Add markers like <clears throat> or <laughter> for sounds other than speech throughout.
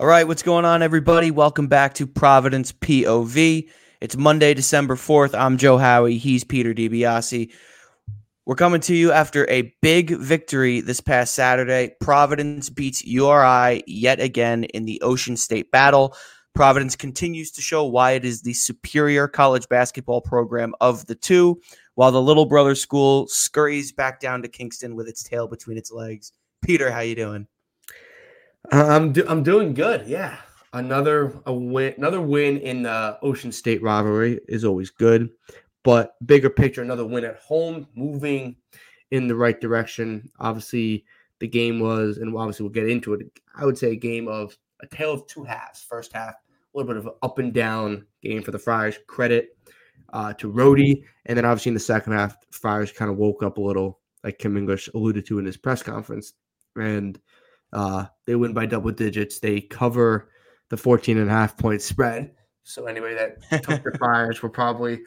All right, what's going on, everybody? Welcome back to Providence POV. It's Monday, December 4th. I'm Joe Howie. He's Peter DiBiase. We're coming to you after a big victory this past Saturday. Providence beats URI yet again in the Ocean State Battle. Providence continues to show why it is the superior college basketball program of the two, while the little brother school scurries back down to Kingston with its tail between its legs. Peter, how you doing? I'm do- I'm doing good. Yeah, another a win, another win in the Ocean State rivalry is always good, but bigger picture, another win at home, moving in the right direction. Obviously, the game was, and obviously we'll get into it. I would say a game of a tale of two halves. First half, a little bit of an up and down game for the Friars. Credit uh, to Rhody, and then obviously in the second half, Friars kind of woke up a little, like Kim English alluded to in his press conference, and uh, they win by double digits. They cover the 14 and a half point spread. So anyway, that took the <laughs> Friars were probably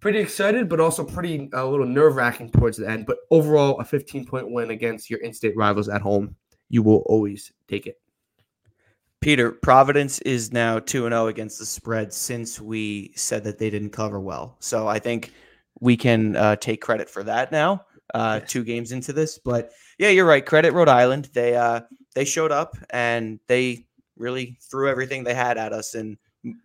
pretty excited, but also pretty a little nerve wracking towards the end. But overall, a 15 point win against your in-state rivals at home, you will always take it. Peter, Providence is now 2 0 against the spread since we said that they didn't cover well. So I think we can uh, take credit for that now, uh, yes. two games into this. But yeah, you're right. Credit Rhode Island. They uh, they showed up and they really threw everything they had at us. And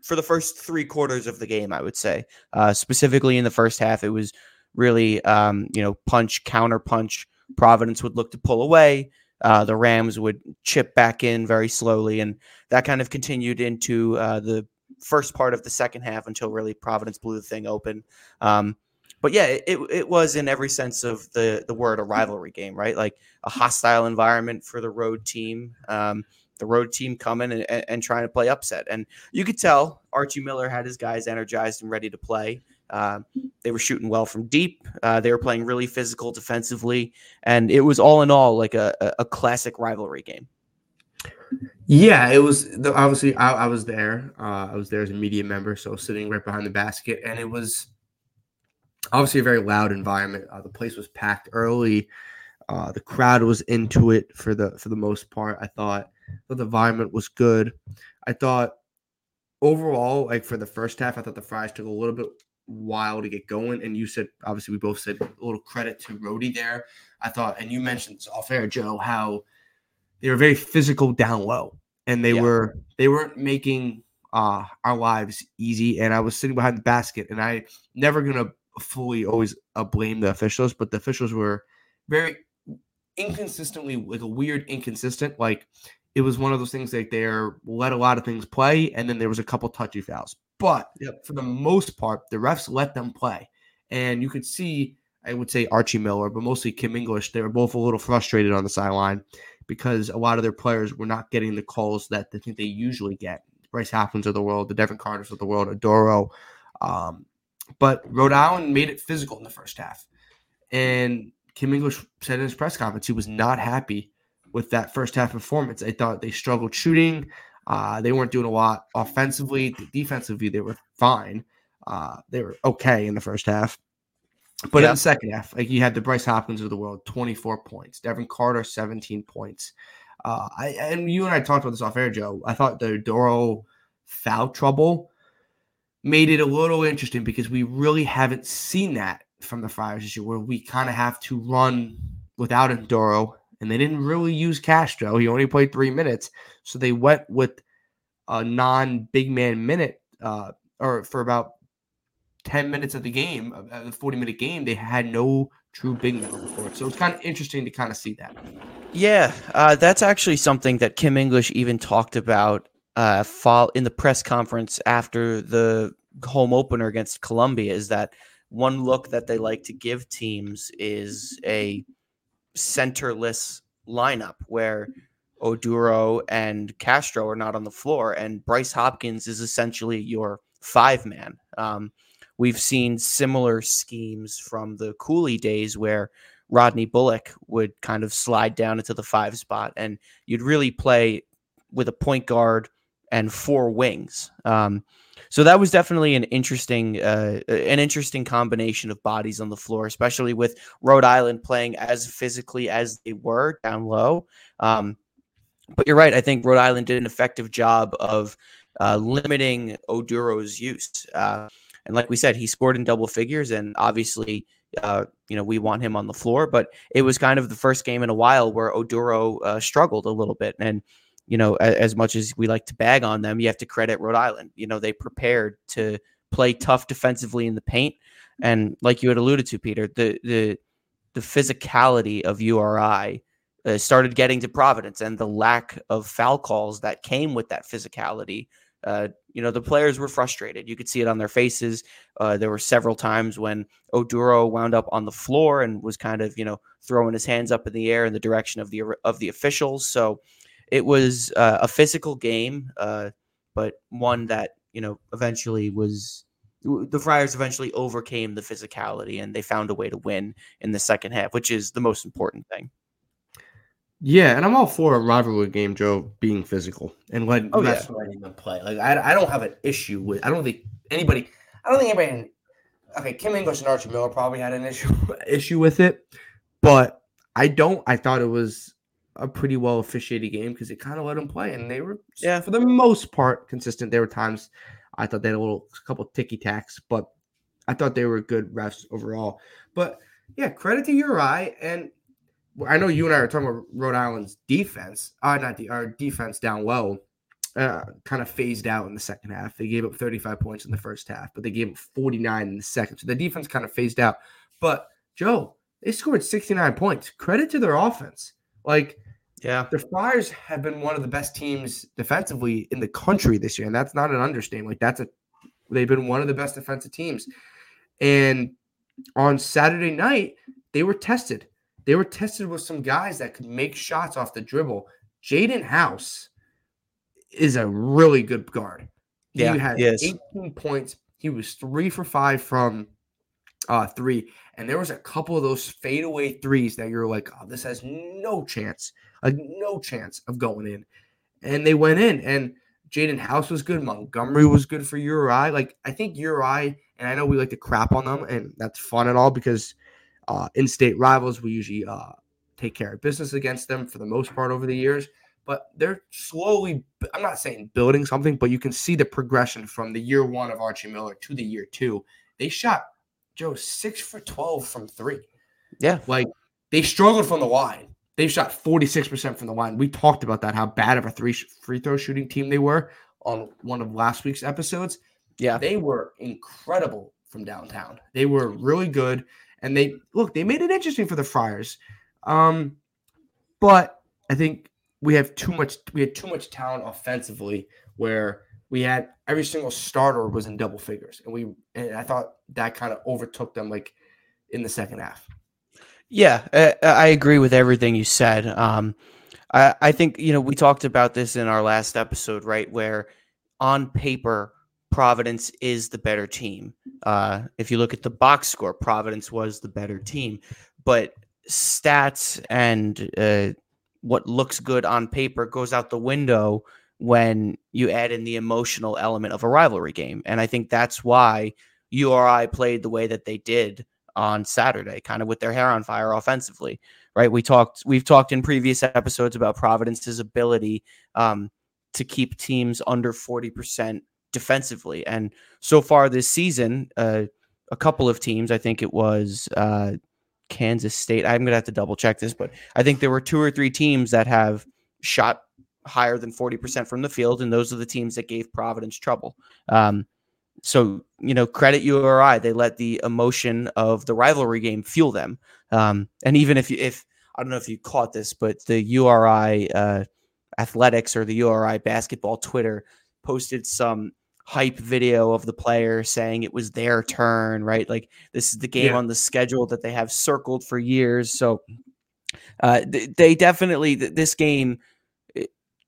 for the first three quarters of the game, I would say, uh, specifically in the first half, it was really, um, you know, punch, counter punch. Providence would look to pull away. Uh, the Rams would chip back in very slowly. And that kind of continued into uh, the first part of the second half until really Providence blew the thing open. Um, but yeah, it, it was in every sense of the the word a rivalry game, right? Like a hostile environment for the road team. Um, the road team coming and, and, and, trying to play upset, and you could tell Archie Miller had his guys energized and ready to play. Uh, they were shooting well from deep. Uh, they were playing really physical defensively, and it was all in all like a, a classic rivalry game. Yeah, it was obviously I, I was there. Uh, I was there as a media member, so sitting right behind the basket, and it was obviously a very loud environment. Uh, the place was packed early. Uh, the crowd was into it for the for the most part. I thought the environment was good. I thought overall, like for the first half, I thought the Friars took a little bit while to get going. And you said obviously we both said a little credit to Rhody there. I thought, and you mentioned off air, Joe, how they were very physical down low, and they yeah. were they weren't making uh, our lives easy. And I was sitting behind the basket, and I never gonna fully always uh, blame the officials, but the officials were very inconsistently, like a weird inconsistent. Like it was one of those things like they're let a lot of things play, and then there was a couple touchy fouls. But yep. for the most part, the refs let them play, and you could see. I would say Archie Miller, but mostly Kim English. They were both a little frustrated on the sideline because a lot of their players were not getting the calls that they think they usually get. Bryce Hopkins of the world, the Devin Carters of the world, Oduro, um, but Rhode Island made it physical in the first half. And Kim English said in his press conference he was not happy with that first half performance. I thought they struggled shooting. Uh, they weren't doing a lot offensively. Defensively, they were fine. Uh, they were okay in the first half. But in the second half, like you had the Bryce Hopkins of the world, 24 points. Devin Carter, 17 points. Uh, I, and you and I talked about this off air, Joe. I thought the Doro foul trouble made it a little interesting because we really haven't seen that from the Friars this year, where we kind of have to run without Oduro, and they didn't really use Castro. He only played three minutes, so they went with a non-big man minute, uh, or for about ten minutes of the game, of the forty-minute game, they had no true big man on the court. So it's kind of interesting to kind of see that. Yeah, uh, that's actually something that Kim English even talked about uh, fall in the press conference after the home opener against Columbia is that one look that they like to give teams is a centerless lineup where Oduro and Castro are not on the floor, and Bryce Hopkins is essentially your five man. Um, we've seen similar schemes from the Cooley days where Rodney Bullock would kind of slide down into the five spot, and you'd really play with a point guard and four wings. Um, so that was definitely an interesting, uh, an interesting combination of bodies on the floor, especially with Rhode Island playing as physically as they were down low. Um, but you're right. I think Rhode Island did an effective job of uh, limiting Oduro's use. Uh, and like we said, he scored in double figures, and obviously, uh, you know, we want him on the floor. But it was kind of the first game in a while where Oduro uh, struggled a little bit, and you know, as, as much as we like to bag on them, you have to credit Rhode Island. You know, they prepared to play tough defensively in the paint, and like you had alluded to, Peter, the the the physicality of URI uh, started getting to Providence and the lack of foul calls that came with that physicality. Uh, you know, the players were frustrated. You could see it on their faces. Uh, there were several times when Oduro wound up on the floor and was kind of, you know, throwing his hands up in the air in the direction of the of the officials. So it was uh, a physical game, uh, but one that you know eventually was the Friars eventually overcame the physicality and they found a way to win in the second half, which is the most important thing. Yeah, and I'm all for a rivalry game, Joe, being physical and let oh, yeah. letting them play. Like I, I don't have an issue with. I don't think anybody. I don't think anybody. Okay, Kim English and Archie Miller probably had an issue <laughs> issue with it, but I don't. I thought it was a pretty well officiated game because it kind of let them play, and they were yeah for the most part consistent. There were times I thought they had a little a couple ticky tacks, but I thought they were good refs overall. But yeah, credit to URI and I know you and I are talking about Rhode Island's defense, uh, not the our defense down low, uh, kind of phased out in the second half. They gave up 35 points in the first half, but they gave up 49 in the second. So the defense kind of phased out. But Joe, they scored 69 points. Credit to their offense. Like, yeah, the Friars have been one of the best teams defensively in the country this year, and that's not an understatement. Like, that's a they've been one of the best defensive teams. And on Saturday night, they were tested they were tested with some guys that could make shots off the dribble. Jaden House is a really good guard. Yeah, he had he 18 points. He was three for five from uh three. And there was a couple of those fadeaway threes that you're like, oh, this has no chance, like no chance of going in. And they went in. And Jaden House was good. Montgomery was good for URI. Like I think URI, and I know we like to crap on them, and that's fun and all because uh, in-state rivals. We usually uh, take care of business against them for the most part over the years. But they're slowly, I'm not saying building something, but you can see the progression from the year one of Archie Miller to the year two. They shot Joe six for 12 from three. Yeah. Like they struggled from the line. They shot 46% from the line. We talked about that, how bad of a three free throw shooting team they were on one of last week's episodes. Yeah. They were incredible from downtown. They were really good and they look they made it interesting for the Friars. Um, but I think we have too much we had too much talent offensively where we had every single starter was in double figures and we and I thought that kind of overtook them like in the second half. Yeah, I agree with everything you said. Um, I, I think you know we talked about this in our last episode, right? Where on paper Providence is the better team. Uh, if you look at the box score, Providence was the better team, but stats and uh, what looks good on paper goes out the window when you add in the emotional element of a rivalry game. And I think that's why URI played the way that they did on Saturday, kind of with their hair on fire offensively. Right? We talked. We've talked in previous episodes about Providence's ability um, to keep teams under forty percent defensively. And so far this season, uh, a couple of teams, I think it was uh, Kansas State. I'm going to have to double check this, but I think there were two or three teams that have shot higher than 40% from the field. And those are the teams that gave Providence trouble. Um, so, you know, credit URI. They let the emotion of the rivalry game fuel them. Um, and even if you, if, I don't know if you caught this, but the URI uh, athletics or the URI basketball Twitter posted some hype video of the player saying it was their turn, right? Like this is the game yeah. on the schedule that they have circled for years. So uh, th- they definitely this game,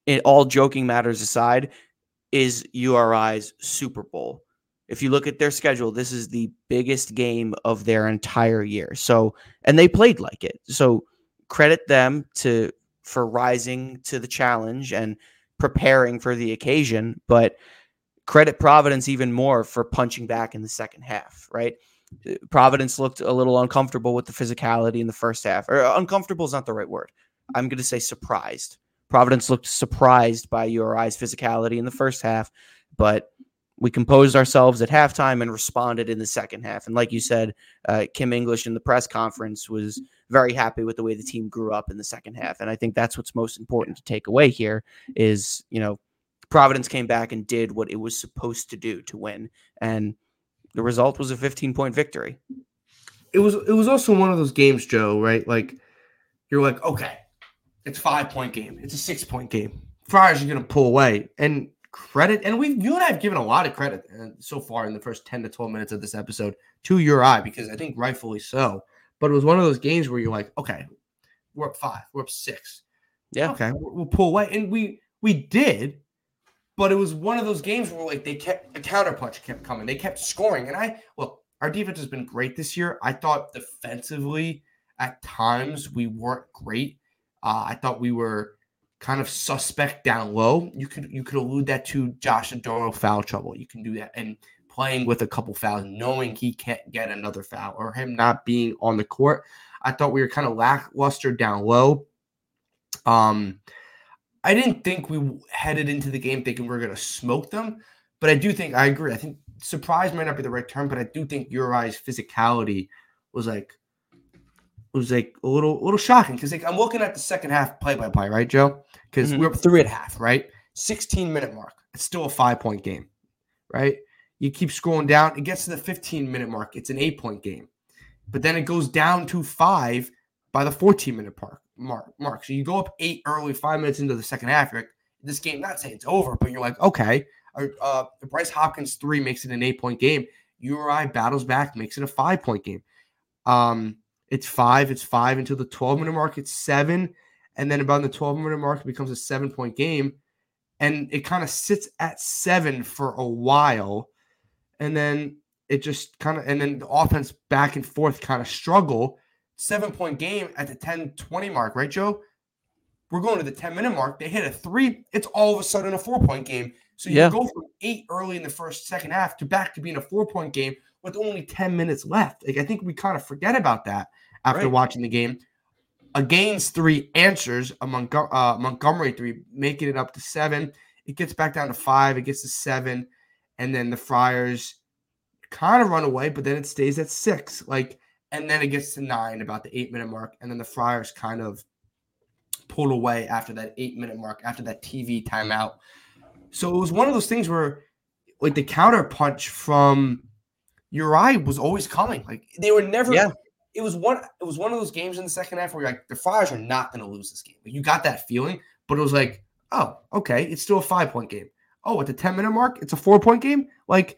it, all joking matters aside, is URI's Super Bowl. If you look at their schedule, this is the biggest game of their entire year. So, and they played like it. So, credit them to for rising to the challenge and preparing for the occasion. But credit Providence even more for punching back in the second half, right? Providence looked a little uncomfortable with the physicality in the first half, or uncomfortable is not the right word. I'm going to say surprised. Providence looked surprised by URI's physicality in the first half, but we composed ourselves at halftime and responded in the second half. And like you said, uh, Kim English in the press conference was very happy with the way the team grew up in the second half. And I think that's what's most important to take away here is, you know, Providence came back and did what it was supposed to do to win. And the result was a 15 point victory. It was it was also one of those games, Joe, right? Like you're like, okay, it's five point game. It's a six point game. Friars are gonna pull away. And credit, and we've you and I have given a lot of credit uh, so far in the first 10 to 12 minutes of this episode to your eye because I think rightfully so. But it was one of those games where you're like, okay, we're up five, we're up six. Yeah. Okay, we'll pull away. And we we did, but it was one of those games where like they kept counterpunch kept coming. They kept scoring. And I look, our defense has been great this year. I thought defensively at times we weren't great. Uh, I thought we were kind of suspect down low. You could you could allude that to Josh Oduro foul trouble. You can do that and playing with a couple fouls, knowing he can't get another foul or him not being on the court. I thought we were kind of lackluster down low. Um, I didn't think we headed into the game thinking we are going to smoke them, but I do think I agree. I think surprise might not be the right term, but I do think Uri's physicality was like was like a little a little shocking because like I'm looking at the second half play by play, right, Joe? Because mm-hmm. we're up three at half, right? 16 minute mark. It's still a five point game, right? You keep scrolling down, it gets to the 15 minute mark. It's an eight point game, but then it goes down to five by the 14 minute mark mark. Mark. So you go up eight early, five minutes into the second half. Like, this game, not saying it's over, but you're like, okay, uh, uh Bryce Hopkins three makes it an eight point game. URI battles back, makes it a five point game. Um, it's five, it's five until the 12 minute mark, it's seven. And then about the 12 minute mark, it becomes a seven point game. And it kind of sits at seven for a while. And then it just kind of, and then the offense back and forth kind of struggle seven point game at the 10 20 mark, right, Joe? We're going to the 10 minute mark. They hit a three. It's all of a sudden a four point game. So you yeah. go from eight early in the first second half to back to being a four point game with only 10 minutes left. Like I think we kind of forget about that after right. watching the game. Against three answers, among uh, Montgomery three, making it up to seven. It gets back down to five. It gets to seven, and then the Friars kind of run away, but then it stays at six. Like and then it gets to nine about the eight minute mark, and then the Friars kind of pulled away after that eight minute mark, after that TV timeout. So it was one of those things where, like, the counter punch from Uri was always coming. Like they were never. Yeah. It was one. It was one of those games in the second half where like the Friars are not going to lose this game. You got that feeling, but it was like, oh, okay, it's still a five point game. Oh, at the ten minute mark, it's a four point game. Like,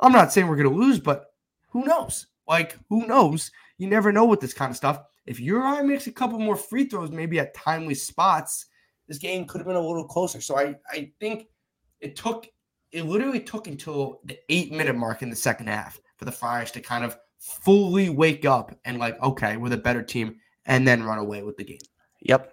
I'm not saying we're going to lose, but who knows? Like, who knows? You never know with this kind of stuff. If Uri makes a couple more free throws, maybe at timely spots, this game could have been a little closer. So I, I think it took it literally took until the eight minute mark in the second half for the Friars to kind of fully wake up and like, okay, we're the better team, and then run away with the game. Yep.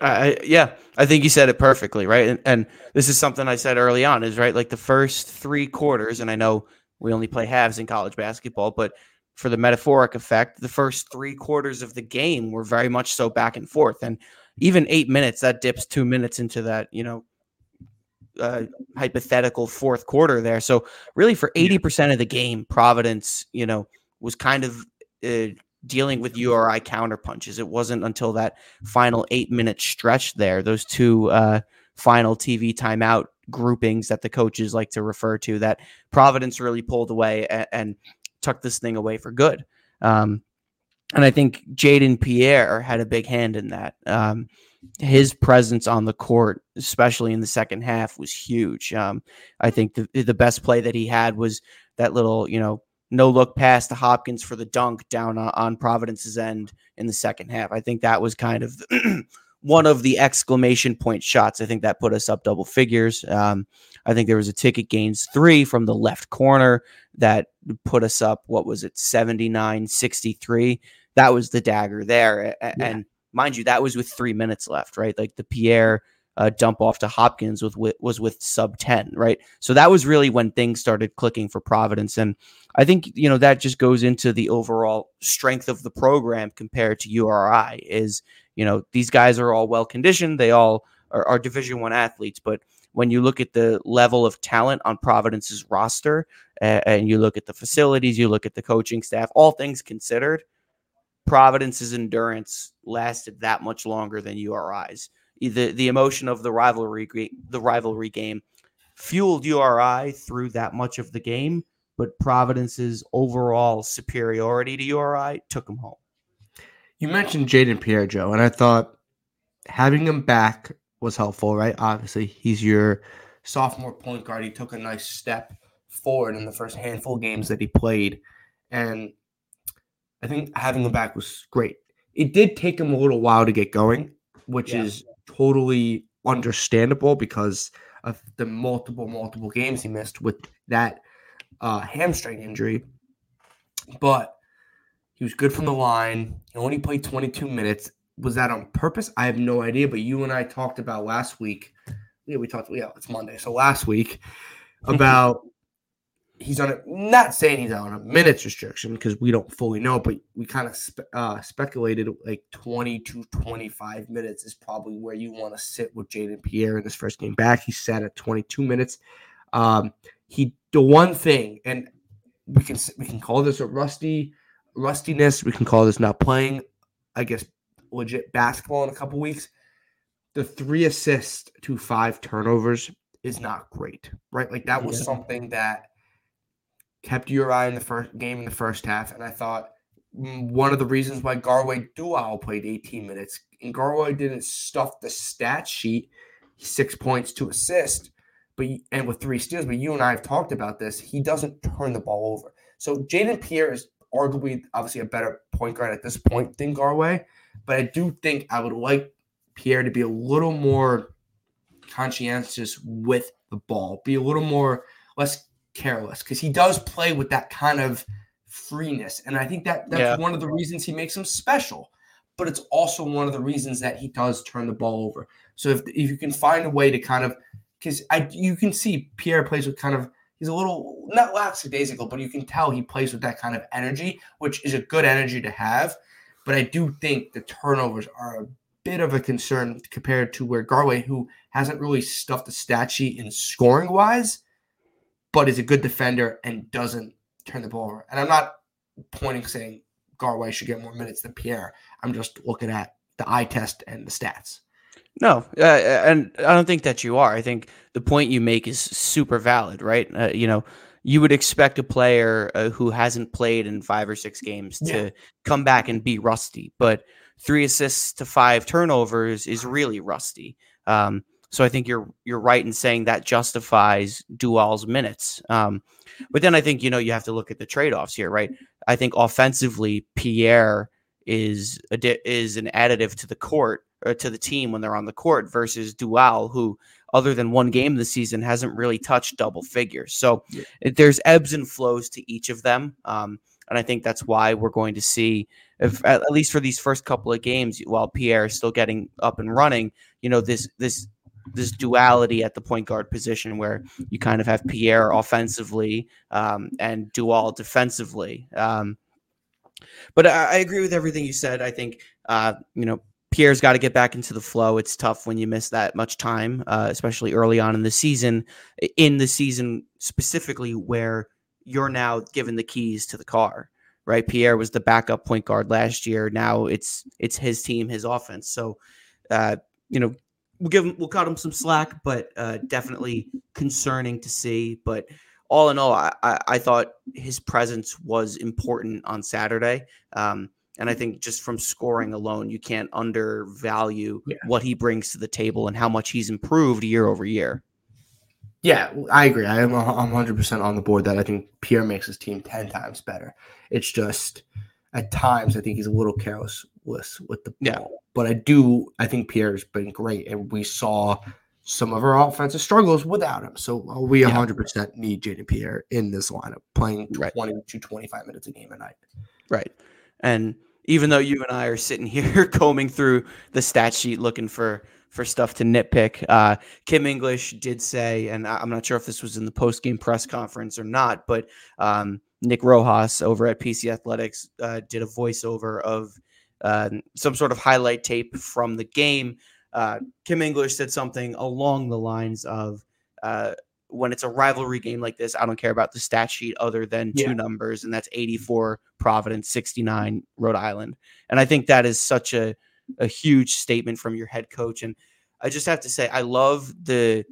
I, yeah, I think you said it perfectly, right? And, and this is something I said early on is right, like the first three quarters, and I know we only play halves in college basketball, but for the metaphoric effect, the first three quarters of the game were very much so back and forth. And even eight minutes, that dips two minutes into that, you know, uh, hypothetical fourth quarter there. So really, for eighty percent of the game, Providence, you know, was kind of uh, dealing with URI counter punches. It wasn't until that final eight minute stretch there, those two uh, final TV timeout groupings that the coaches like to refer to, that Providence really pulled away and, and tuck this thing away for good. Um, and I think Jayden Pierre had a big hand in that. Um, his presence on the court, especially in the second half, was huge. Um, I think the the best play that he had was that little, you know, no look pass to Hopkins for the dunk down on, on Providence's end in the second half. I think that was kind of <clears throat> one of the exclamation point shots. I think that put us up double figures. Um, I think there was a Ticket Gaines three from the left corner that put us up. What was it, 79 63? That was the dagger there. Yeah. And mind you, that was with three minutes left, right? Like the Pierre uh, dump off to Hopkins with, was with sub 10, right? So that was really when things started clicking for Providence. And I think, you know, that just goes into the overall strength of the program compared to URI is, you know, these guys are all well conditioned. They all are, are Division One athletes, but when you look at the level of talent on Providence's roster, uh, and you look at the facilities, you look at the coaching staff, all things considered, Providence's endurance lasted that much longer than URI's. The the emotion of the rivalry the rivalry game fueled URI through that much of the game, but Providence's overall superiority to URI took them home. You mentioned Jayden Pierre, Joe, and I thought having him back was helpful, right? Obviously, he's your sophomore point guard. He took a nice step forward in the first handful of games that he played. And I think having him back was great. It did take him a little while to get going, which yeah. is totally understandable because of the multiple, multiple games he missed with that uh, hamstring injury. But he was good from the line. He only played 22 minutes. Was that on purpose? I have no idea. But you and I talked about last week. Yeah, we talked. Yeah, it's Monday. So last week <laughs> about he's on a not saying he's on a minutes restriction because we don't fully know, but we kind of spe- uh, speculated like 20 to 25 minutes is probably where you want to sit with Jayden Pierre in this first game back. He sat at 22 minutes. Um, he the one thing, and we can we can call this a rusty rustiness. We can call this not playing. I guess legit basketball in a couple weeks. The three assists to five turnovers is not great, right? Like that was yeah. something that kept URI in the first game in the first half, and I thought mm, one of the reasons why Garwe Dual played 18 minutes and Garwe didn't stuff the stat sheet, six points to assist, but and with three steals. But you and I have talked about this. He doesn't turn the ball over. So Jayden Pierre is arguably obviously a better point guard at this point than Garwe, but I do think I would like Pierre to be a little more conscientious with the ball, be a little more less careless because he does play with that kind of freeness. And I think that that's yeah. one of the reasons he makes him special. But it's also one of the reasons that he does turn the ball over. So if, if you can find a way to kind of because I you can see Pierre plays with kind of he's a little not lackadaisical, but you can tell he plays with that kind of energy, which is a good energy to have. But I do think the turnovers are a bit of a concern compared to where Garwe, who hasn't really stuffed the stat sheet in scoring wise, but is a good defender and doesn't turn the ball over. And I'm not pointing saying Garwe should get more minutes than Pierre. I'm just looking at the eye test and the stats. No, uh, and I don't think that you are. I think the point you make is super valid, right? Uh, you know, you would expect a player uh, who hasn't played in five or six games yeah. to come back and be rusty, but three assists to five turnovers is really rusty. Um, so I think you're you're right in saying that justifies Dual's minutes. Um, but then I think you know you have to look at the trade offs here, right? I think offensively, Pierre is a di- is an additive to the court or to the team when they're on the court versus Dual, who other than one game this season hasn't really touched double figures. So yeah. there's ebbs and flows to each of them. Um, and I think that's why we're going to see, if at least for these first couple of games, while Pierre is still getting up and running, you know, this this this duality at the point guard position where you kind of have Pierre offensively um, and Dual defensively. Um, but I, I, agree with everything you said. I think uh, you know Pierre's got to get back into the flow. It's tough when you miss that much time, uh, especially early on in the season. In the season specifically, where you're now given the keys to the car, right? Pierre was the backup point guard last year. Now it's it's his team, his offense. So, uh, you know, we'll give him, we'll cut him some slack, but uh, definitely concerning to see. But all in all, I, I, I thought his presence was important on Saturday. Um, and I think just from scoring alone, you can't undervalue yeah. what he brings to the table and how much he's improved year over year. Yeah, I agree. I am 100% on the board that I think Pierre makes his team 10 times better. It's just at times I think he's a little careless with, with the ball. Yeah. But I do, I think Pierre's been great. And we saw some of our offensive struggles without him. So uh, we 100% need Jayden Pierre in this lineup, playing 20 right. to 25 minutes a game a night. Right. And even though you and I are sitting <laughs> here combing through the stat sheet looking for for stuff to nitpick, uh, Kim English did say, and I'm not sure if this was in the post game press conference or not, but um, Nick Rojas over at PC Athletics uh, did a voiceover of uh, some sort of highlight tape from the game uh, Kim English said something along the lines of, uh, "When it's a rivalry game like this, I don't care about the stat sheet other than two Yeah. numbers, and that's 84 Providence, 69 Rhode Island." And I think that is such a a huge statement from your head coach. And I just have to say, I love the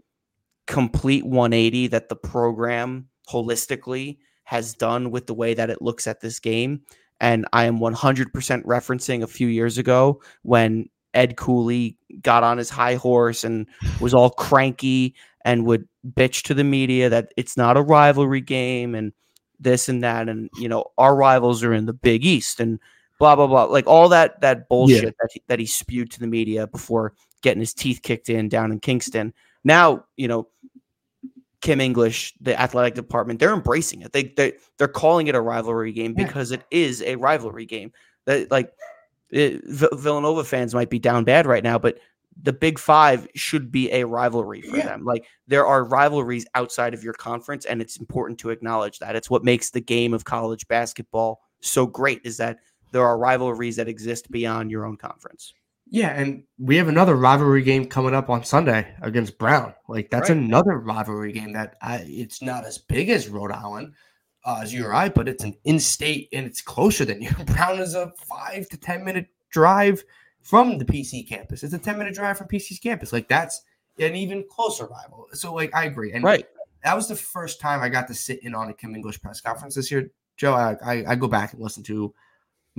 complete 180 that the program holistically has done with the way that it looks at this game. And I am 100% referencing a few years ago when Ed Cooley got on his high horse and was all cranky and would bitch to the media that it's not a rivalry game and this and that. And, you know, our rivals are in the Big East and blah, blah, blah. Like all that, that bullshit that, he, that he spewed to the media before getting his teeth kicked in down in Kingston. Now, you know, Kim English, the athletic department, they're embracing it. They they they're calling it a rivalry game Yeah. because it is a rivalry game. That like eh, it, V- Villanova fans might be down bad right now, but the Big Five should be a rivalry for Yeah. them. Like there are rivalries outside of your conference, and it's important to acknowledge that. It's what makes the game of college basketball so great. Is that there are rivalries that exist beyond your own conference. Yeah, and we have another rivalry game coming up on Sunday against Brown. Like that's Right. another rivalry game that I, it's not as big as Rhode Island uh, as URI, but it's an in-state and it's closer than you. <laughs> Brown is a five to ten minute drive from the PC campus. It's a ten minute drive from PC's campus. Like that's an even closer rival. So like I agree, and Right. that was the first time I got to sit in on a Kim English press conference this year. Joe, I, I, I go back and listen to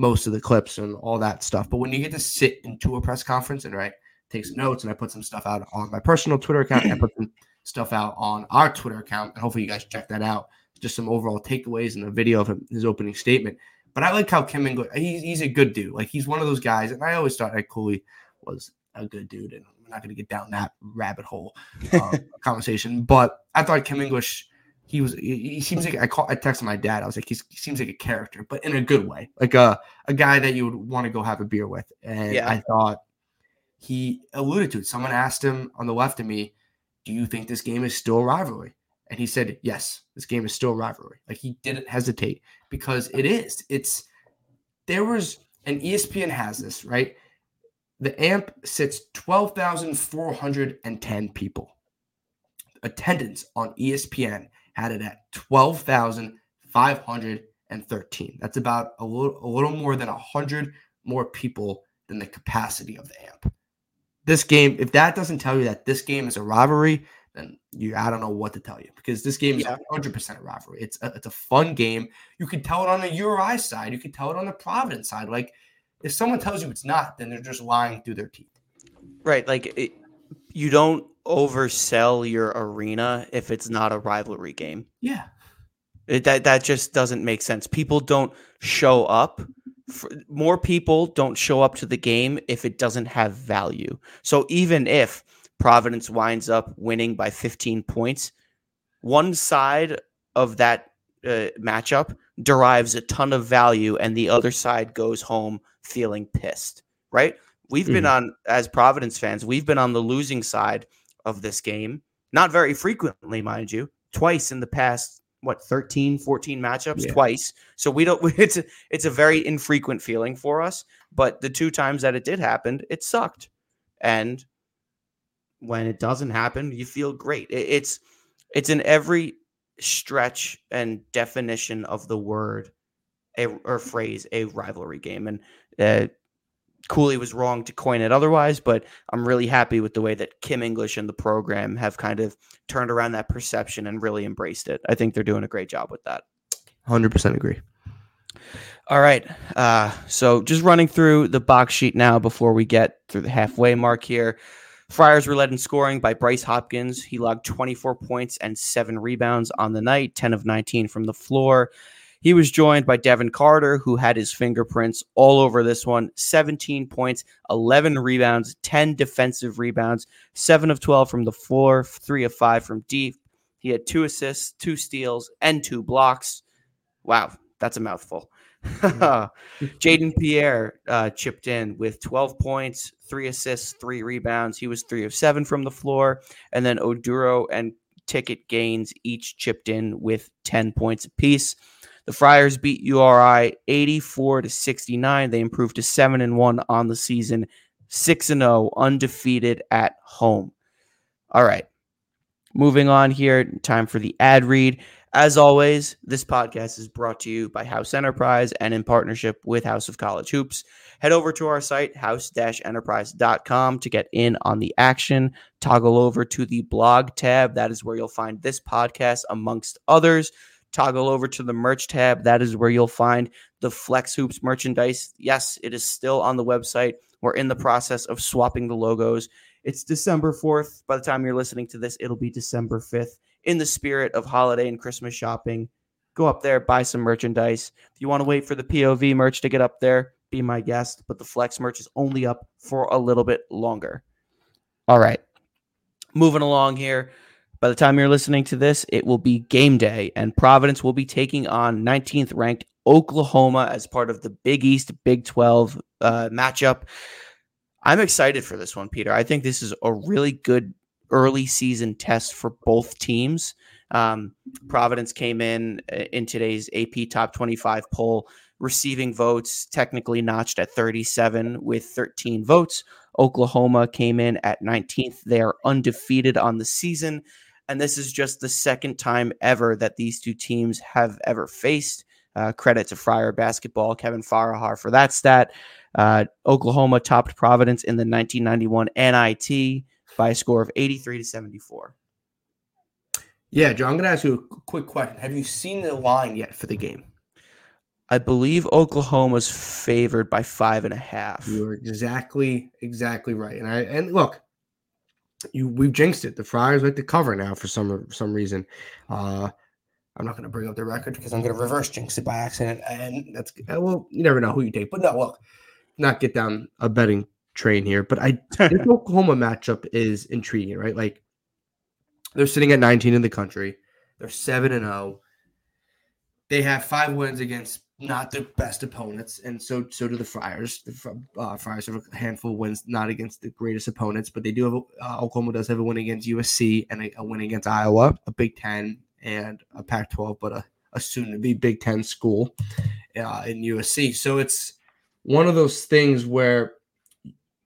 most of the clips and all that stuff. But when you get to sit into a press conference and right, take some notes, and I put some stuff out on my personal Twitter account, and I put some <clears throat> stuff out on our Twitter account, and hopefully you guys check that out. Just some overall takeaways and a video of his opening statement. But I like how Kim English, he's, he's a good dude. Like he's one of those guys, and I always thought Ed Cooley was a good dude, and we're not going to get down that rabbit hole uh, <laughs> conversation. But I thought Kim English, he was he, he seems like I call I texted my dad. I was like, he's, he seems like a character, but in a good way, like a a guy that you would want to go have a beer with. And Yeah. I thought he alluded to it. Someone asked him on the left of me, "Do you think this game is still rivalry?" And he said, "Yes, this game is still rivalry." Like he didn't hesitate because it is. It's there was and ESPN has this right. The AMP sits twelve thousand four hundred and ten people attendance on ESPN had it at 12,513. That's about a little a little more than 100 more people than the capacity of the AMP. This game, if that doesn't tell you that this game is a rivalry, then you I don't know what to tell you because this game is Yeah. 100% a rivalry. It's a, it's a fun game. You can tell it on the URI side, you can tell it on the Providence side. Like if someone tells you it's not, then they're just lying through their teeth. Right. Like it, you don't oversell your arena if it's not a rivalry game. Yeah. It, that that just doesn't make sense. People don't show up. For, more people don't show up to the game if it doesn't have value. So even if Providence winds up winning by 15 points, one side of that uh, matchup derives a ton of value, and the other side goes home feeling pissed. Right? We've been on as Providence fans. We've been on the losing side of this game, not very frequently, mind you, twice in the past what 13 14 matchups? Yeah. twice. So we don't <laughs> it's a, it's a very infrequent feeling for us but the two times that it did happen it sucked. And when it doesn't happen you feel great. It- it's it's in every stretch and definition of the word a, or phrase a rivalry game. And uh, Cooley was wrong to coin it otherwise, but I'm really happy with the way that Kim English and the program have kind of turned around that perception and really embraced it. I think they're doing a great job with that. 100% agree. All right. Uh, so just running through the box sheet now before we get through the halfway mark here. Friars were led in scoring by Bryce Hopkins. He logged 24 points and seven rebounds on the night, 10 of 19 from the floor. He was joined by Devin Carter, who had his fingerprints all over this one 17 points, 11 rebounds, 10 defensive rebounds, 7 of 12 from the floor, 3 of 5 from deep. He had two assists, two steals, and two blocks. Wow, that's a mouthful. <laughs> Jayden Pierre uh, chipped in with 12 points, three assists, three rebounds. He was three of seven from the floor. And then Oduro and Ticket Gaines each chipped in with 10 points apiece. The Friars beat URI 84 to 69. They improved to 7 and 1 on the season, 6 and 0, undefeated at home. All right. Moving on here, time for the ad read. As always, this podcast is brought to you by House Enterprise and in partnership with House of College Hoops. Head over to our site, house-enterprise.com, to get in on the action. Toggle over to the blog tab. That is where you'll find this podcast, amongst others. Toggle over to the merch tab. That is where you'll find the Flex Hoops merchandise. Yes, it is still on the website. We're in the process of swapping the logos. It's December 4th. By the time you're listening to this, it'll be December 5th in the spirit of holiday and Christmas shopping, go up there, buy some merchandise. If you want to wait for the POV merch to get up there, be my guest. But the Flex merch is only up for a little bit longer. All right. Moving along here. By the time you're listening to this, it will be game day, and Providence will be taking on 19th ranked Oklahoma as part of the Big East Big 12 uh, matchup. I'm excited for this one, Peter. I think this is a really good early season test for both teams. Um, Providence came in uh, in today's AP Top 25 poll, receiving votes technically notched at 37 with 13 votes. Oklahoma came in at 19th. They are undefeated on the season. And this is just the second time ever that these two teams have ever faced. Uh, credit to Friar basketball, Kevin Farrahar for that stat. Uh, Oklahoma topped Providence in the 1991 NIT by a score of 83 to 74. Yeah, John, I'm going to ask you a quick question. Have you seen the line yet for the game? I believe Oklahoma's favored by five and a half. You're exactly, exactly right. And I and look, you we've jinxed it. The Friars like to cover now for some some reason. Uh I'm not going to bring up the record because I'm going to reverse jinx it by accident, and that's well, you never know who you take. But no, look, not get down a betting train here, but I this <laughs> Oklahoma matchup is intriguing, right? Like they're sitting at 19 in the country. They're 7 and 0. They have five wins against not the best opponents, and so so do the Friars. The uh, Friars have a handful of wins, not against the greatest opponents, but they do have. A, uh, Oklahoma does have a win against USC and a, a, win against Iowa, a Big Ten and a Pac-12, but a, a soon-to-be Big Ten school uh, in USC. So it's one of those things where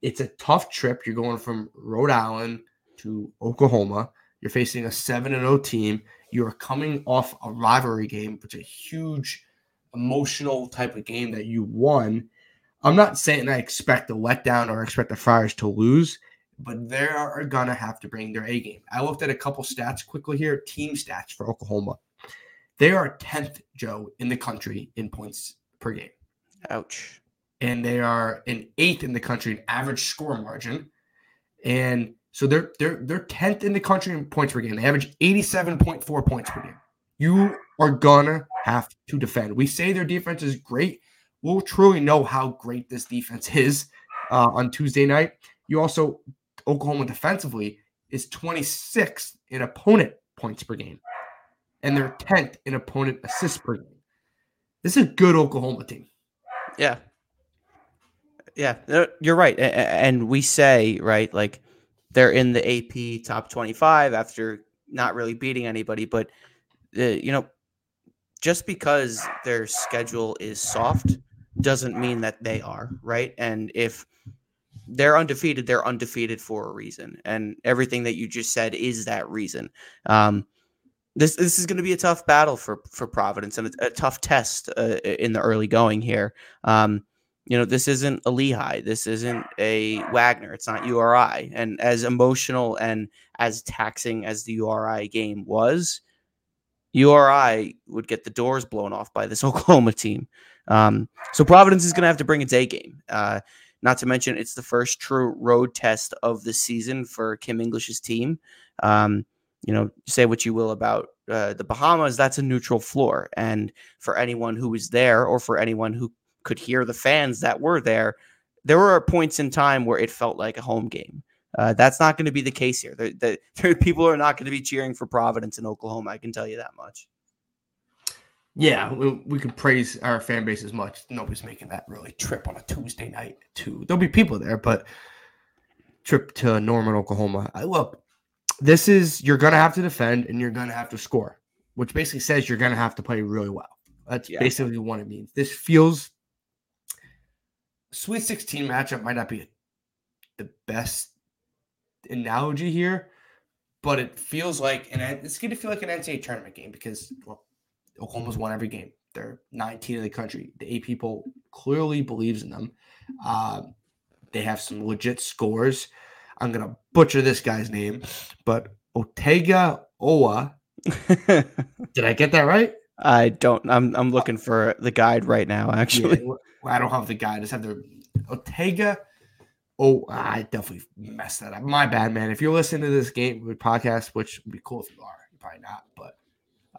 it's a tough trip. You're going from Rhode Island to Oklahoma. You're facing a 7 and 0 team. You are coming off a rivalry game, which is a huge emotional type of game that you won. I'm not saying I expect a letdown or expect the Friars to lose, but they are going to have to bring their A game. I looked at a couple stats quickly here team stats for Oklahoma. They are 10th, Joe, in the country in points per game. Ouch and they are an eighth in the country in average score margin. And so they're they're they're 10th in the country in points per game. They average 87.4 points per game. You are gonna have to defend. We say their defense is great. We'll truly know how great this defense <laughs> is uh, on Tuesday night. You also Oklahoma defensively is 26th in opponent points per game, and they're 10th in opponent assists per game. This is a good Oklahoma team. Yeah, yeah, you're right. And we say, right, like they're in the AP top 25 after not really beating anybody. But, uh, you know, just because their schedule is soft doesn't mean that they are, right? And if they're undefeated, they're undefeated for a reason. And everything that you just said is that reason. Um, this this is going to be a tough battle for for Providence and a, a tough test uh, in the early going here. Um, you know, this isn't a Lehigh. This isn't a Wagner. It's not URI. And as emotional and as taxing as the URI game was, URI would get the doors blown off by this <laughs> Oklahoma team. Um, so Providence is going to have to bring A game. Uh, not to mention, it's the first true road test of the season for Kim English's team. Um, you know, say what you will about uh, the Bahamas, that's a neutral floor. And for anyone who was there or for anyone who could hear the fans that were there, there were points in time where it felt like a home game. Uh, that's not going to be the case here. The, the, <laughs> people are not going to be cheering for Providence in Oklahoma. I can tell you that much. Yeah, we, we could praise our fan base as much. Nobody's making that really trip on a Tuesday night. To there'll be people there, but trip to Norman, Oklahoma. I, look, this is you're going to have to defend and you're going to have to score, which basically says you're going to have to play really well. That's yeah. basically what it means. This feels Sweet 16 matchup might not be the best analogy here, but it feels like, and it's going to feel like an NCAA tournament game because well, Oklahoma's won every game. They're 19 in the country. The A people clearly believes in them. Uh, they have some legit scores. I'm gonna butcher this guy's name, but Otega Oweh. <laughs> Did I get that right? I don't. I'm I'm looking for the guide right now. Actually, yeah, I don't have the guide. I just have the Otega. Oh, I definitely messed that up. My bad, man. If you're listening to this game podcast, which would be cool if you are, you're probably not, but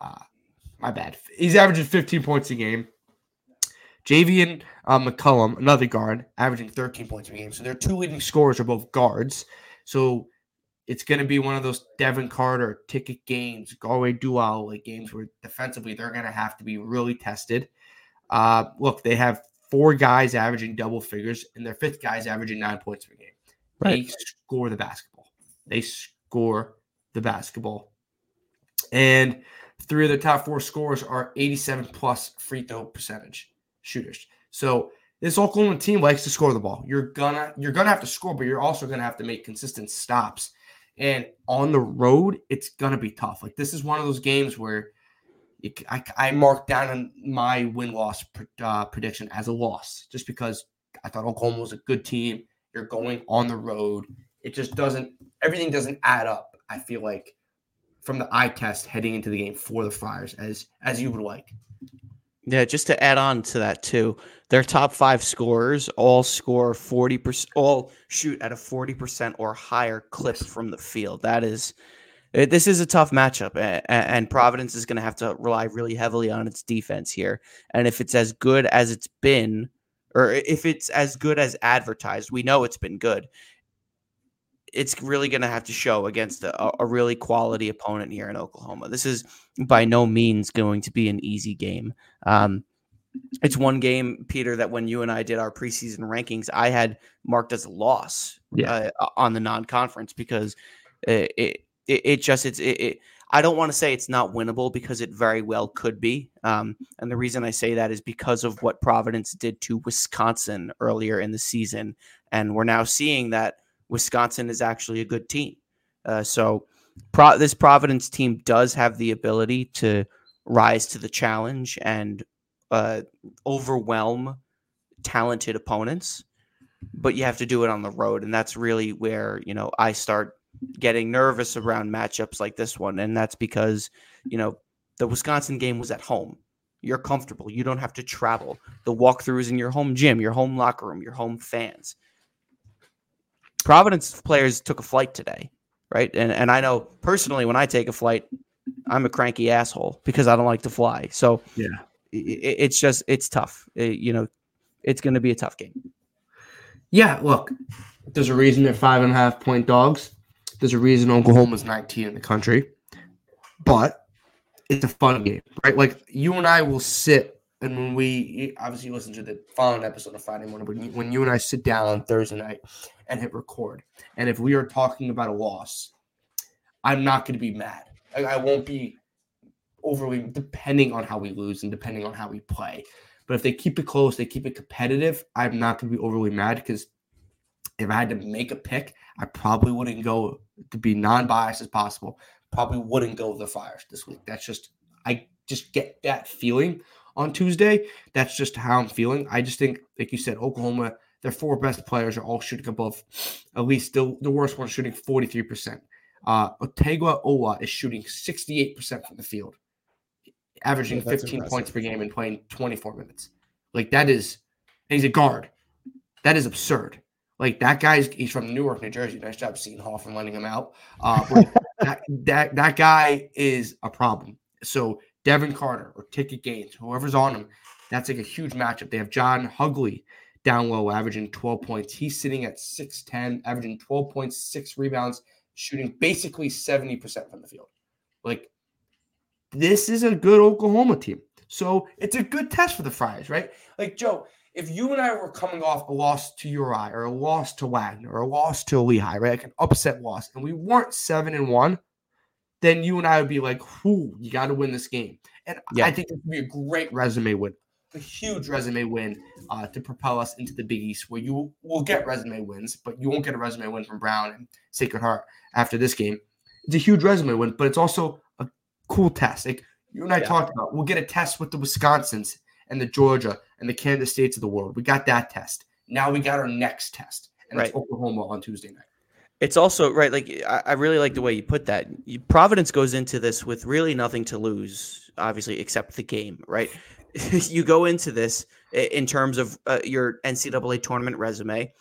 uh, my bad. He's averaging 15 points a game. Javian uh, McCollum, another guard, averaging 13 points a game. So their two leading scorers are both guards. So it's going to be one of those Devin Carter Ticket Gaines, Galway Dual like games where defensively they're going to have to be really tested. Uh, look, they have four guys averaging double figures, and their fifth guy is averaging nine points per game. Right. They score the basketball. They score the basketball. And three of the top four scores are 87 plus free throw percentage shooters. So this Oklahoma team likes to score the ball. You're gonna you're gonna have to score, but you're also gonna have to make consistent stops. And on the road, it's gonna be tough. Like this is one of those games where I, I marked down my win loss uh, prediction as a loss, just because I thought Oklahoma was a good team. You're going on the road. It just doesn't. Everything doesn't add up. I feel like from the eye test heading into the game for the Friars as as you would like. Yeah, just to add on to that too, their top five scorers all score forty percent, all shoot at a forty percent or higher clip from the field. That is, eh, this is a tough matchup, and Providence is going to have to rely really heavily on its defense here. And if it's as good as it's been, or if it's as good as advertised, we know it's been good it's really going to have to show against a, a, really quality opponent here in Oklahoma. This is by no means going to be an easy game. Um, it's one game, Peter, that when you and I did our preseason rankings, I had marked as a loss yeah. uh, on the non-conference because it it, it it just it's it, it I don't want to say it's not winnable because it very well could be. Um, and the reason I say that is because of what Providence did to Wisconsin earlier in the season, and we're now seeing that Wisconsin is actually a good team. Uh, so Pro- this Providence team does have the ability to rise to the challenge and uh, overwhelm talented opponents, but you have to do it on the road, and that's really where you know I start getting nervous around matchups like this one, and that's because you know the Wisconsin game was at home. You're comfortable. You don't have to travel. The walkthroughs in your home gym, your home locker room, your home fans. Providence players took a flight today, right? And and I know personally when I take a flight, I'm a cranky asshole because I don't like to fly. So yeah, it, it's just it's tough. It, you know, it's going to be a tough game. Yeah, look, there's a reason they're five and a half point dogs. There's a reason Oklahoma's 19 in the country, but it's a fun game, right? Like you and I will sit and when we obviously listen to the following episode of Friday morning, when you, when you and I sit down on Thursday night and hit record, and if we are talking about a loss, I'm not going to be mad. I won't be overly depending on how we lose and depending on how we play. But if they keep it close, they keep it competitive, I'm not going to be overly mad because if I had to make a pick, I probably wouldn't go to be non-biased as possible. Probably wouldn't go the Friars this week. That's just I just get that feeling on Tuesday. That's just how I'm feeling. I just think, like you said, Oklahoma, their four best players are all shooting above, at least the, the worst one shooting 43%. Uh, Otega Oweh is shooting 68% from the field, averaging yeah, 15 impressive. points per game and playing 24 minutes. Like that is, he's a guard. That is absurd. Like that guy's he's from Newark, New Jersey. Nice job, Hall, for letting him out. Uh, <laughs> that, that that guy is a problem. So Devin Carter or Ticket Gaines, whoever's on him, that's like a huge matchup. They have John Hugley down low, averaging 12 points. He's sitting at 6'10, averaging 12 points, six rebounds, shooting basically 70% from the field. Like, this is a good Oklahoma team. So it's a good test for the Friars, right? Like, Joe, if you and I were coming off a loss to URI or a loss to Wagner or a loss to Lehigh, right? Like an upset loss, and we weren't seven and one, then you and I would be like, "Whoo, you got to win this game." And yeah. I think it would be a great resume win. a huge resume win uh, to propel us into the Big East, where you will get resume wins, but you won't get a resume win from Brown and Sacred Heart after this game. It's a huge resume win, but it's also a cool test. Like you and I yeah. talked about, we'll get a test with the Wisconsins and the Georgia and the Kansas States of the world. We got that test. Now we got our next test, and right. it's Oklahoma on Tuesday night. It's also right. Like I, I really like the way you put that. Providence goes into this with really nothing to lose, obviously, except the game. Right? <laughs> you go into this in terms of uh, your NCAA tournament resume.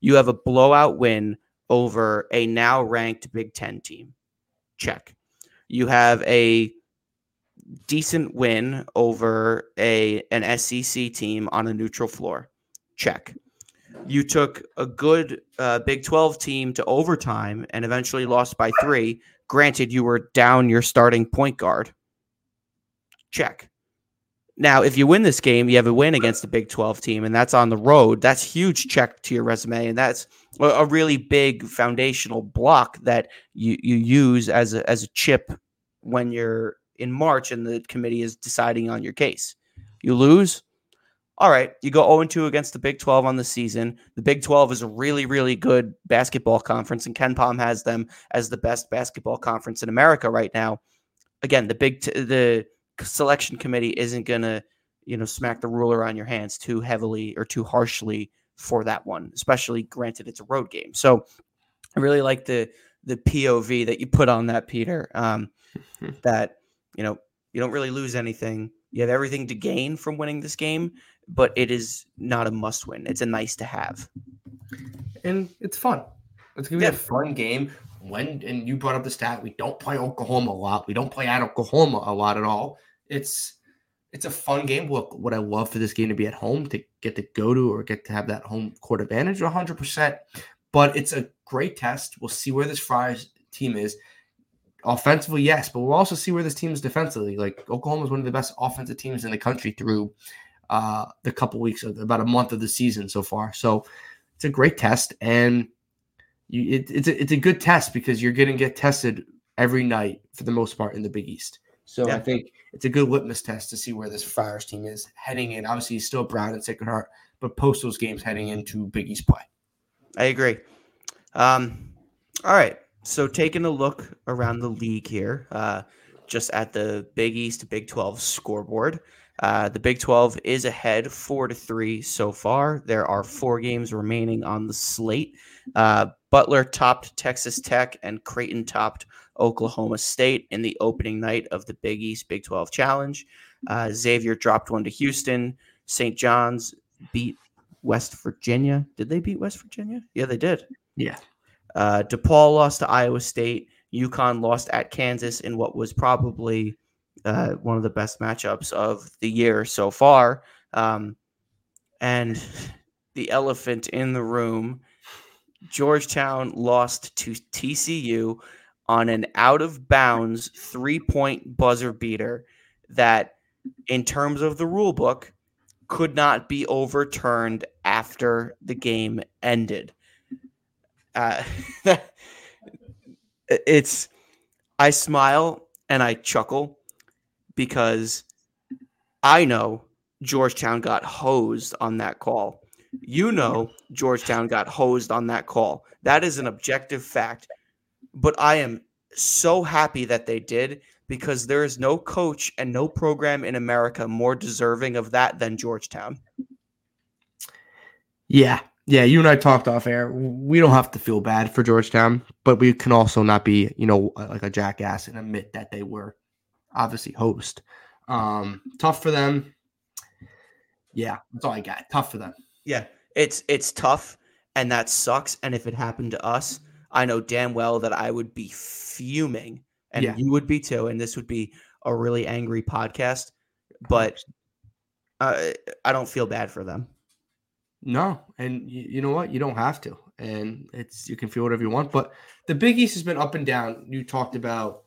You have a blowout win over a now ranked Big Ten team. Check. You have a decent win over a an SEC team on a neutral floor. Check. You took a good uh, Big 12 team to overtime and eventually lost by three. Granted, you were down your starting point guard. Check. Now, if you win this game, you have a win against the Big 12 team, and that's on the road. That's huge check to your resume, and that's a really big foundational block that you, you use as a, as a chip when you're in March and the committee is deciding on your case. You lose, all right, you go 0 2 against the Big 12 on the season. The Big 12 is a really, really good basketball conference, and KenPom has them as the best basketball conference in America right now. Again, the Big t- the selection committee isn't going to, you know, smack the ruler on your hands too heavily or too harshly for that one, especially granted it's a road game. So I really like the the POV that you put on that, Peter. Um, <laughs> that you know you don't really lose anything. You have everything to gain from winning this game, but it is not a must win. It's a nice to have. And it's fun. It's gonna be yeah. a fun game. When and you brought up the stat, we don't play Oklahoma a lot. We don't play at Oklahoma a lot at all. It's it's a fun game. What what I love for this game to be at home to get to go to or get to have that home court advantage 100. percent But it's a great test. We'll see where this Friars team is. Offensively, yes, but we'll also see where this team is defensively. Like Oklahoma is one of the best offensive teams in the country through uh, the couple weeks, of, about a month of the season so far. So it's a great test, and you, it, it's a, it's a good test because you're going to get tested every night for the most part in the Big East. So yeah. I think it's a good litmus test to see where this Friars team is heading in. Obviously, he's still Brown and Sacred Heart, but post those games heading into Big East play. I agree. Um, all right. So taking a look around the league here, uh, just at the Big East Big 12 scoreboard. Uh, the Big 12 is ahead four to three so far. There are four games remaining on the slate. Uh, Butler topped Texas Tech and Creighton topped Oklahoma State in the opening night of the Big East Big 12 Challenge. Uh, Xavier dropped one to Houston. St. John's beat West Virginia. Did they beat West Virginia? Yeah, they did. Yeah. Uh, DePaul lost to Iowa State. UConn lost at Kansas in what was probably uh, one of the best matchups of the year so far. Um, and the elephant in the room, Georgetown lost to TCU on an out of bounds three point buzzer beater that, in terms of the rule book, could not be overturned after the game ended. Uh, <laughs> it's, I smile and I chuckle because I know Georgetown got hosed on that call. You know Georgetown got hosed on that call. That is an objective fact. But I am so happy that they did because there is no coach and no program in America more deserving of that than Georgetown. Yeah. Yeah, you and I talked off air. We don't have to feel bad for Georgetown, but we can also not be, you know, like a jackass and admit that they were obviously host. Um, tough for them. Yeah, that's all I got. Tough for them. Yeah, it's it's tough, and that sucks. And if it happened to us, I know damn well that I would be fuming, and yeah. you would be too. And this would be a really angry podcast. But uh, I don't feel bad for them. No, and you, you know what? You don't have to, and it's you can feel whatever you want. But the Big East has been up and down. You talked about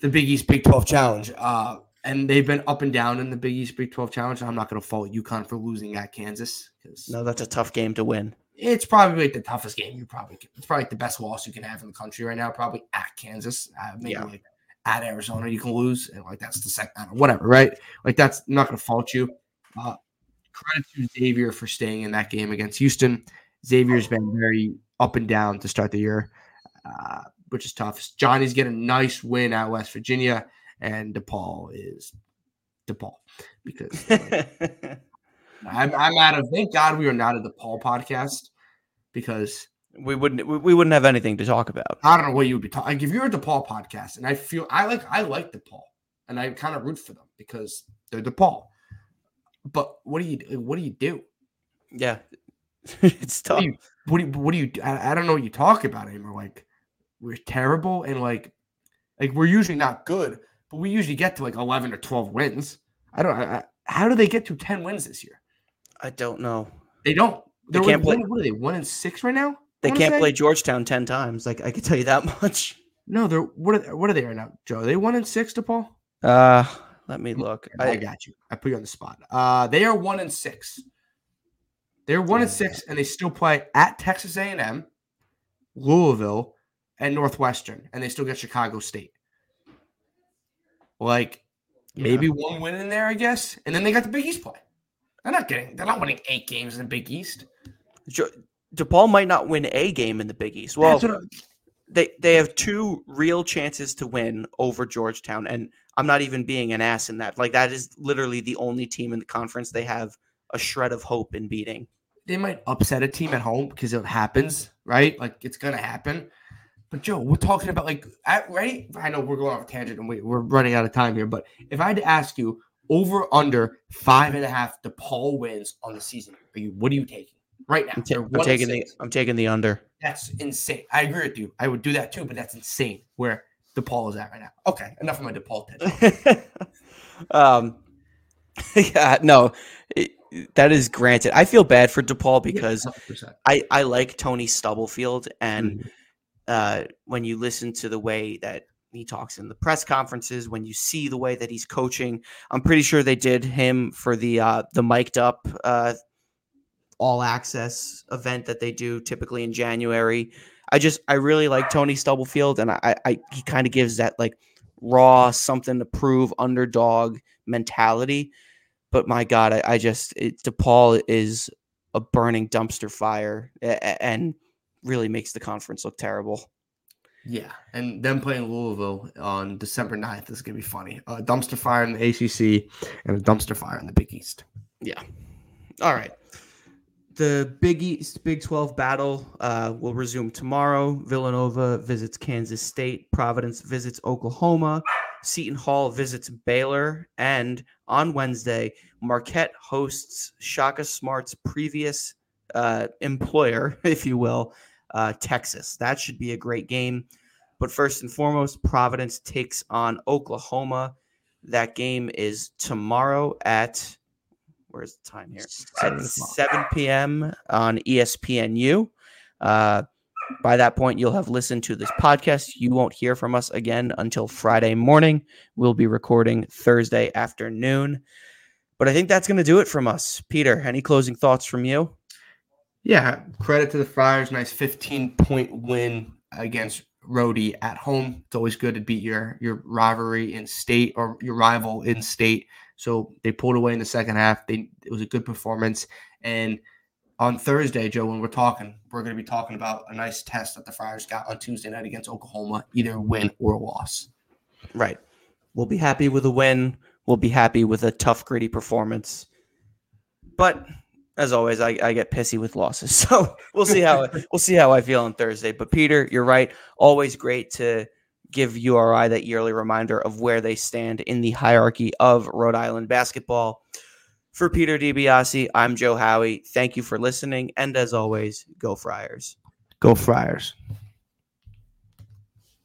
the Big East Big 12 Challenge. Uh, and they've been up and down in the Big East Big 12 Challenge. I'm not going to fault UConn for losing at Kansas. Because No, that's a tough game to win. It's probably like the toughest game you probably can. It's probably like the best loss you can have in the country right now. Probably at Kansas, uh, maybe yeah. like at Arizona, you can lose, and like that's the second, whatever, right? Like that's not going to fault you. Uh, credit to Xavier for staying in that game against Houston. Xavier's been very up and down to start the year, uh, which is tough. Johnny's getting a nice win at West Virginia, and DePaul is DePaul because <laughs> I'm, I'm out of. Thank God we are not a DePaul podcast because we wouldn't we wouldn't have anything to talk about. I don't know what you would be talking. Like if you're a DePaul podcast, and I feel I like I like DePaul, and I kind of root for them because they're DePaul. But what do you what do you do? Yeah, <laughs> it's tough. What do you, what do you, what do you I, I don't know what you talk about anymore. Like we're terrible and like like we're usually not good, but we usually get to like eleven or twelve wins. I don't. I, how do they get to ten wins this year? I don't know. They don't. They can't play. What are they? One and six right now. They can't play Georgetown ten times. Like I can tell you that <laughs> much. No, they're what are what are they right now, Joe? Are they one and six, DePaul? Uh, let me look. I, I, got you. I put you on the spot. Uh, they are one and six. They're one yeah. and six, and they still play at Texas A&M, Louisville, and Northwestern, and they still get Chicago State. Like yeah. maybe one win in there, I guess, and then they got the Big East play. They're not getting. They're not winning eight games in the Big East. DePaul might not win a game in the Big East. Well, they they have two real chances to win over Georgetown, and I'm not even being an ass in that. Like that is literally the only team in the conference they have a shred of hope in beating. They might upset a team at home because it happens, right? Like it's gonna happen. But Joe, we're talking about like at, right. I know we're going off a tangent and we, we're running out of time here, but if I had to ask you over under five and a half DePaul wins on the season, are you what are you taking right now? I'm, I'm taking the I'm taking the under. That's insane. I agree with you. I would do that too, but that's insane where DePaul is at right now. Okay, enough of my DePaul tangent. <laughs> um, <laughs> yeah, no, it, that is granted. I feel bad for DePaul because yeah, I I like Tony Stubblefield, and mm-hmm. uh, when you listen to the way that he talks in the press conferences, when you see the way that he's coaching, I'm pretty sure they did him for the uh, the mic'd up uh, all access event that they do typically in January. I just I really like Tony Stubblefield, and I, I he kind of gives that like raw something to prove underdog mentality. But my God, I, I just it, DePaul is a burning dumpster fire and really makes the conference look terrible. Yeah, and them playing Louisville on December 9th is going to be funny. A dumpster fire in the ACC and a dumpster fire in the Big East. Yeah. All right. The Big East Big 12 battle uh, will resume tomorrow. Villanova visits Kansas State. Providence visits Oklahoma. Seton Hall visits Baylor. And on Wednesday, Marquette hosts Shaka Smart's previous uh, employer, <laughs> if you will, uh, Texas. That should be a great game. But first and foremost, Providence takes on Oklahoma. That game is tomorrow at where's the time here? At 7 p.m. on ESPNU. Uh, by that point, you'll have listened to this podcast. You won't hear from us again until Friday morning. We'll be recording Thursday afternoon. But I think that's going to do it from us. Peter, any closing thoughts from you? Yeah, credit to the Friars. Nice 15 point win against Rhody at home. It's always good to beat your your rivalry in state or your rival in state. So they pulled away in the second half. They it was a good performance. And on Thursday, Joe, when we're talking, we're going to be talking about a nice test that the Friars got on Tuesday night against Oklahoma, either win or loss. Right. We'll be happy with a win. We'll be happy with a tough, gritty performance. But as always, I, I get pissy with losses. <laughs> So we'll see how we'll see how I feel on Thursday. But Peter, you're right. Always great to give URI that yearly reminder of where they stand in the hierarchy of Rhode Island basketball. For Peter DiBiase, I'm Joe Howie. Thank you for listening. And as always, go Friars. Go Friars.